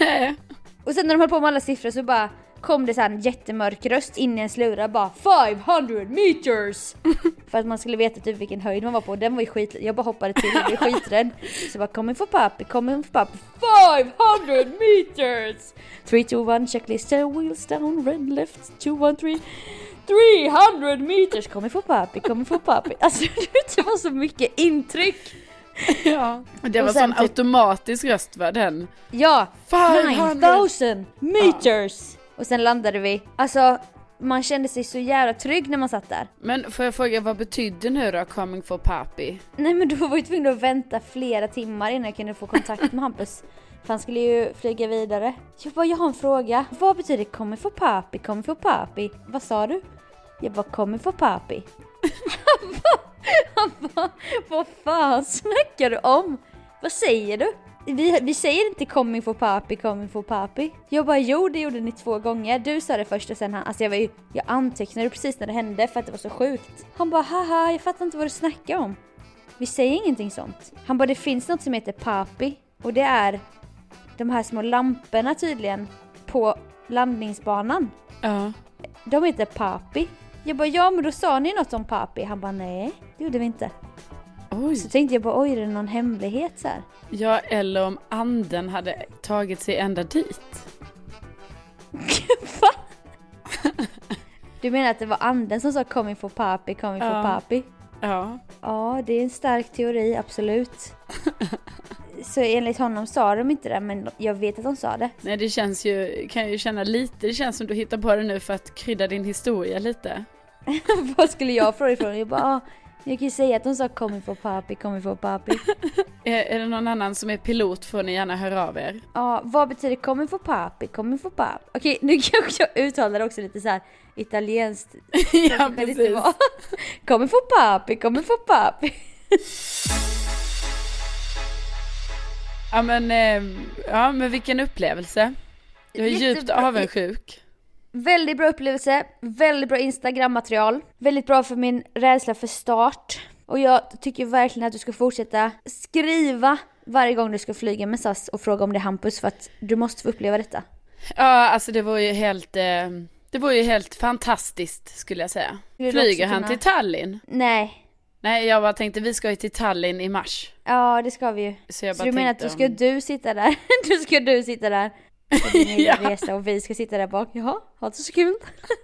[SPEAKER 1] Nej.
[SPEAKER 2] Och sen när de höll på med alla siffror så bara kom det så en jättemörk röst in i en slura bara 500 meters! [laughs] För att man skulle veta typ vilken höjd man var på. Den var ju skit, jag bara hoppade till och blev skiträdd. Så jag bara coming for papi, coming for papi, 500 meters! 3, 2, 1, checklist, 10 wheels down, red left, 2, 1, 3. 300 meters! Coming for papi, coming for papi. Alltså [laughs] det var så mycket intryck! [laughs]
[SPEAKER 1] Ja. Och det
[SPEAKER 2] Och
[SPEAKER 1] var sån
[SPEAKER 2] typ-
[SPEAKER 1] automatisk röst va den?
[SPEAKER 2] Ja!
[SPEAKER 1] 500.
[SPEAKER 2] 9000 meters! Och sen landade vi. Alltså, man kände sig så jävla trygg när man satt där.
[SPEAKER 1] Men får jag fråga vad betyder nu då coming for papi?
[SPEAKER 2] Nej men då var vi tvungna att vänta flera timmar innan jag kunde få kontakt med Hampus. För han skulle ju flyga vidare. Jag bara, jag har en fråga. Vad betyder coming for papi, coming for papi? Vad sa du? Jag bara, coming for papi. Han [laughs] bara, han bara, vad fan snackar du om? Vad säger du? Vi, vi säger inte coming for papi, coming for papi. Jag bara, jo det gjorde ni två gånger. Du sa det först och sen han, alltså jag var ju, jag antecknade precis när det hände för att det var så sjukt. Han bara, haha, jag fattar inte vad du snackar om. Vi säger ingenting sånt. Han bara, det finns något som heter papi. Och det är de här små lamporna tydligen på landningsbanan.
[SPEAKER 1] Ja.
[SPEAKER 2] De heter papi. Jag bara, ja men då sa ni något om papi. Han bara, nej det gjorde vi inte.
[SPEAKER 1] Oj.
[SPEAKER 2] Så tänkte jag bara, oj är det någon hemlighet så här?
[SPEAKER 1] Ja, eller om anden hade tagit sig ända dit. [laughs]
[SPEAKER 2] Va? Du menar att det var anden som sa coming for papi, coming for
[SPEAKER 1] Ja.
[SPEAKER 2] papi?
[SPEAKER 1] Ja.
[SPEAKER 2] Ja, det är en stark teori, absolut. [laughs] Så enligt honom sa de inte det, men jag vet att de sa det.
[SPEAKER 1] Nej, det känns ju, kan ju känna lite, det känns som du hittar på det nu för att krydda din historia lite. [laughs]
[SPEAKER 2] Vad skulle jag fråga ifrån? Jag bara, ah, jag kan ju säga att de sa coming for papi, coming for papi. [laughs]
[SPEAKER 1] Är, är det någon annan som är pilot får ni gärna höra av er.
[SPEAKER 2] Ja, vad betyder coming for papi, coming for papi? Okej, nu [laughs] kanske jag uttalar också lite så här italienskt. [laughs]
[SPEAKER 1] ja, precis.
[SPEAKER 2] Coming for papi, coming for papi.
[SPEAKER 1] Ja, men, eh, ja, men vilken upplevelse. Jag är djupt
[SPEAKER 2] Jättebra.
[SPEAKER 1] avundsjuk.
[SPEAKER 2] Väldigt bra upplevelse, väldigt bra Instagram-material, väldigt bra för min rädsla för start. Och jag tycker verkligen att du ska fortsätta skriva varje gång du ska flyga med SAS och fråga om det är Hampus för att du måste få uppleva detta.
[SPEAKER 1] Ja, alltså det var ju helt, eh, det var ju helt fantastiskt skulle jag säga. Flyger han
[SPEAKER 2] kunna-
[SPEAKER 1] till Tallinn?
[SPEAKER 2] Nej,
[SPEAKER 1] Nej, jag bara tänkte vi ska ju till Tallinn i mars.
[SPEAKER 2] ja det ska vi ju.
[SPEAKER 1] Så jag
[SPEAKER 2] Så
[SPEAKER 1] bara
[SPEAKER 2] du menar att då
[SPEAKER 1] om- [laughs]
[SPEAKER 2] ska du sitta där? då ska du sitta där på din [laughs] egen
[SPEAKER 1] Ja.
[SPEAKER 2] resa och vi ska sitta där bak. Jaha, ha det så kul.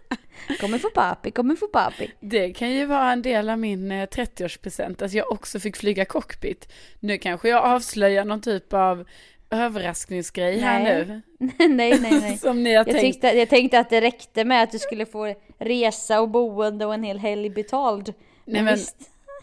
[SPEAKER 2] [laughs] kommer få papi, kommer få papi.
[SPEAKER 1] Det kan ju vara en del av min eh, 30-årspresent, att jag också fick flyga cockpit. Nu kanske jag avslöjar någon typ av överraskningsgrej här
[SPEAKER 2] Nej.
[SPEAKER 1] nu. [laughs]
[SPEAKER 2] nej, nej, nej.
[SPEAKER 1] Som ni har
[SPEAKER 2] Jag,
[SPEAKER 1] tänkt.
[SPEAKER 2] tyckte, jag tänkte att det räckte med att du skulle få resa och boende och en hel helg betald.
[SPEAKER 1] Nej, men
[SPEAKER 2] visst.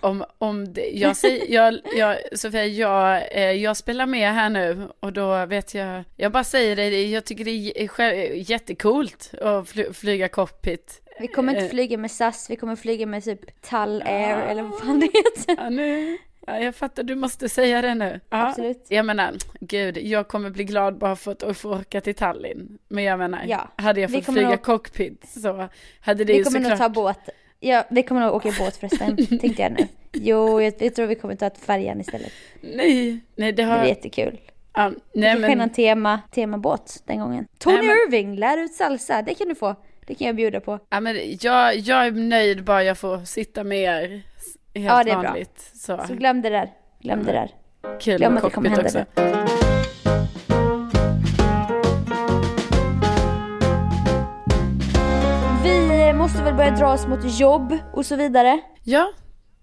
[SPEAKER 1] Om, om det, jag säger, jag, jag, Sofia, jag, eh, jag spelar med här nu och då vet jag, jag bara säger det, jag tycker det är jättekult att fly, flyga cockpit.
[SPEAKER 2] Vi kommer inte
[SPEAKER 1] Eh.
[SPEAKER 2] flyga med SAS, vi kommer flyga med typ Tall Air eller vad fan det heter.
[SPEAKER 1] Ja, nu. Ja, jag fattar, du måste säga det nu. Ja.
[SPEAKER 2] Absolut.
[SPEAKER 1] Jag menar, gud, jag kommer bli glad bara för att få åka till Tallinn. Men jag menar,
[SPEAKER 2] Ja.
[SPEAKER 1] hade jag
[SPEAKER 2] Vi
[SPEAKER 1] fått flyga
[SPEAKER 2] nog-
[SPEAKER 1] cockpit så hade det
[SPEAKER 2] Vi
[SPEAKER 1] ju
[SPEAKER 2] kommer nog
[SPEAKER 1] såklart...
[SPEAKER 2] ta båt. Ja, vi kommer nog åka båt förresten, [laughs] tänkte jag nu. Jo, jag, jag tror vi kommer ta färjan istället.
[SPEAKER 1] Nej, nej det
[SPEAKER 2] Det
[SPEAKER 1] har...
[SPEAKER 2] blir jättekul.
[SPEAKER 1] Ja,
[SPEAKER 2] Det
[SPEAKER 1] nej
[SPEAKER 2] kanske är någon
[SPEAKER 1] men...
[SPEAKER 2] tema, temabåt den gången. Tony
[SPEAKER 1] Nej, men-
[SPEAKER 2] Irving, lär ut salsa, det kan du få. Det kan jag bjuda på.
[SPEAKER 1] Ja, men jag, jag är nöjd bara jag får sitta med er. Helt
[SPEAKER 2] Ja, det är bra.
[SPEAKER 1] vanligt. Så,
[SPEAKER 2] Så glöm det där. Glöm det där.
[SPEAKER 1] kul
[SPEAKER 2] glöm att det kommer hända
[SPEAKER 1] också.
[SPEAKER 2] Vi måste väl börja dra oss mot jobb och så vidare.
[SPEAKER 1] Ja,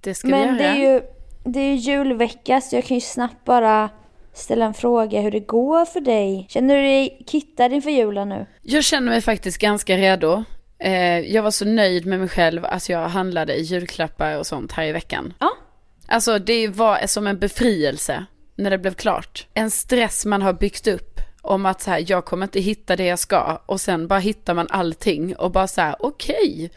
[SPEAKER 1] det ska vi
[SPEAKER 2] Men
[SPEAKER 1] göra.
[SPEAKER 2] det är ju det är ju julvecka så jag kan ju snabbt bara ställa en fråga hur det går för dig. Känner du dig kittad inför julen nu?
[SPEAKER 1] Jag känner mig faktiskt ganska redo. Eh, jag var så nöjd med mig själv att jag handlade julklappar och sånt här i veckan.
[SPEAKER 2] Ja.
[SPEAKER 1] Alltså det var som en befrielse när det blev klart. En stress man har byggt upp om att så här, jag kommer inte hitta det jag ska och sen bara hittar man allting och bara så här, okej.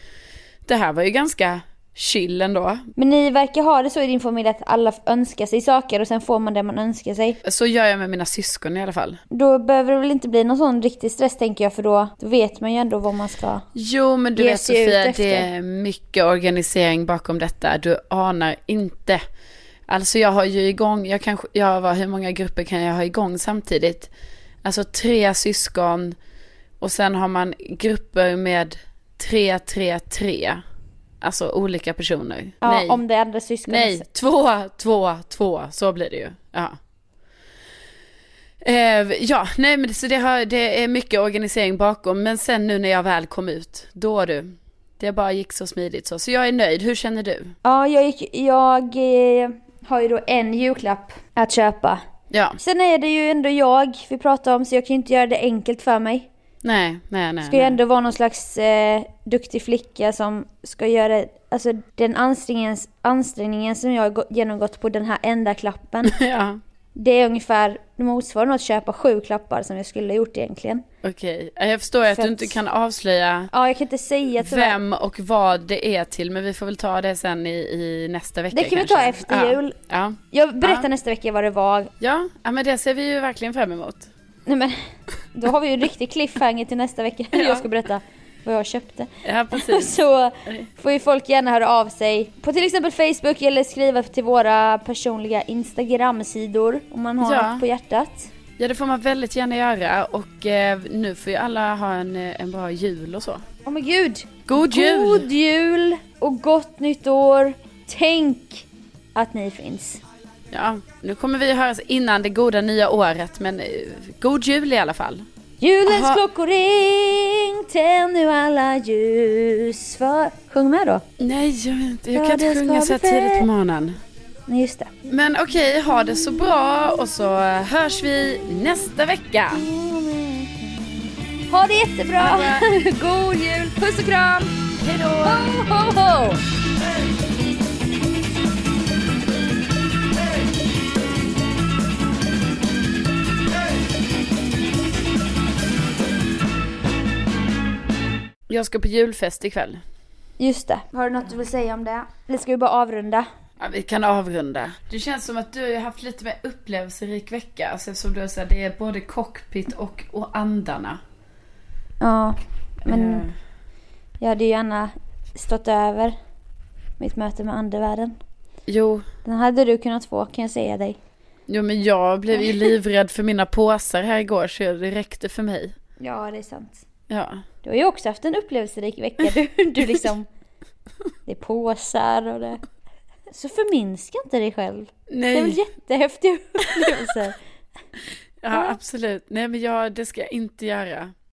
[SPEAKER 1] det här var ju ganska chill ändå.
[SPEAKER 2] Men ni verkar ha det så i din familj att alla önskar sig saker och sen får man det man önskar sig.
[SPEAKER 1] Så gör jag med mina syskon i alla fall.
[SPEAKER 2] Då behöver det väl inte bli någon sån riktig stress tänker jag för då, då vet man ju ändå vad man ska.
[SPEAKER 1] Jo men du vet Sofia, det är mycket organisering bakom detta. Du anar inte. Alltså jag har ju igång, jag kanske, jag var, hur många grupper kan jag ha igång samtidigt? Alltså tre syskon och sen har man grupper med tre, tre, tre. Alltså olika personer.
[SPEAKER 2] Ja,
[SPEAKER 1] Nej,
[SPEAKER 2] om det är andra syskon.
[SPEAKER 1] nej, två, två, två, så blir det ju. Ja. Eh, ja, nej men det, så det, har, det är mycket organisering bakom. Men sen nu när jag väl kom ut, då du. Det bara gick så smidigt så. Så jag är nöjd. Hur känner du?
[SPEAKER 2] Ja, jag, gick, jag eh, har ju då en julklapp att köpa.
[SPEAKER 1] Ja,
[SPEAKER 2] Sen är det ju ändå jag vi pratar om så jag kan ju inte göra det enkelt för mig.
[SPEAKER 1] nej, nej, nej.
[SPEAKER 2] Ska ju
[SPEAKER 1] nej.
[SPEAKER 2] ändå vara någon slags eh, duktig flicka som ska göra, alltså den ansträngningen, ansträngningen som jag har gå- genomgått på den här enda klappen. [laughs]
[SPEAKER 1] Ja,
[SPEAKER 2] Det är ungefär, nog att köpa sju klappar som jag skulle ha gjort egentligen.
[SPEAKER 1] okej. Jag förstår ju att
[SPEAKER 2] För
[SPEAKER 1] du inte kan avslöja
[SPEAKER 2] Ja, jag kan inte säga tyvärr.
[SPEAKER 1] vem och vad det är till. Men vi får väl ta det sen i, i nästa vecka
[SPEAKER 2] Det kan vi
[SPEAKER 1] kanske.
[SPEAKER 2] ta efter jul.
[SPEAKER 1] Ja.
[SPEAKER 2] Jag berättar
[SPEAKER 1] Ja.
[SPEAKER 2] nästa vecka vad det var.
[SPEAKER 1] Ja, ja, men det ser vi ju verkligen fram emot.
[SPEAKER 2] Nej men, [laughs] då har vi ju en riktig cliffhanger till nästa vecka. Jag ska berätta vad jag köpte.
[SPEAKER 1] Ja. [laughs]
[SPEAKER 2] Så får ju folk gärna höra av sig på till exempel Facebook eller skriva till våra personliga Instagram-sidor om man har
[SPEAKER 1] Ja.
[SPEAKER 2] något på hjärtat.
[SPEAKER 1] Ja, det får man väldigt gärna göra. Och eh, nu får ju alla ha en, eh, en bra jul och så.
[SPEAKER 2] Åh men gud!
[SPEAKER 1] God jul!
[SPEAKER 2] God jul och gott nytt år! Tänk att ni finns.
[SPEAKER 1] Ja, nu kommer vi höras innan det goda nya året, men eh, god jul i alla fall.
[SPEAKER 2] Julens
[SPEAKER 1] Aha.
[SPEAKER 2] klockor ring, tänd nu alla ljus för... Sjung med då.
[SPEAKER 1] Nej, jag, inte, jag
[SPEAKER 2] Ja,
[SPEAKER 1] kan inte sjunga så här tidigt på morgonen.
[SPEAKER 2] Nej just det.
[SPEAKER 1] Men okej, ha det så bra och så hörs vi nästa vecka.
[SPEAKER 2] Ha det jättebra!
[SPEAKER 1] Ha det
[SPEAKER 2] God jul! Puss och kram!
[SPEAKER 1] Hej då!
[SPEAKER 2] Ho, ho, ho!
[SPEAKER 1] Jag ska på julfest ikväll.
[SPEAKER 2] Just det. Har du något du vill säga om det? Eller ska vi bara avrunda?
[SPEAKER 1] Ja, vi kan avrunda. Det känns som att du har haft lite mer upplevelserik vecka. Alltså eftersom du sagt det är både cockpit och, och andarna.
[SPEAKER 2] Ja, men
[SPEAKER 1] Eh,
[SPEAKER 2] jag hade ju gärna stått över mitt möte med andevärlden.
[SPEAKER 1] jo,
[SPEAKER 2] Den hade du kunnat få kan jag säga dig.
[SPEAKER 1] jo, men jag blev ju [laughs] livrädd för mina påsar här igår så det räckte för mig.
[SPEAKER 2] Ja, det är sant.
[SPEAKER 1] Ja.
[SPEAKER 2] Du har ju också haft en upplevelserik vecka. Du, du liksom... Det är påsar och det... Så förminska inte dig själv. Det är väl
[SPEAKER 1] Nej,
[SPEAKER 2] jättehäftiga upplevelser.
[SPEAKER 1] ja absolut. Nej men jag, det ska jag inte göra.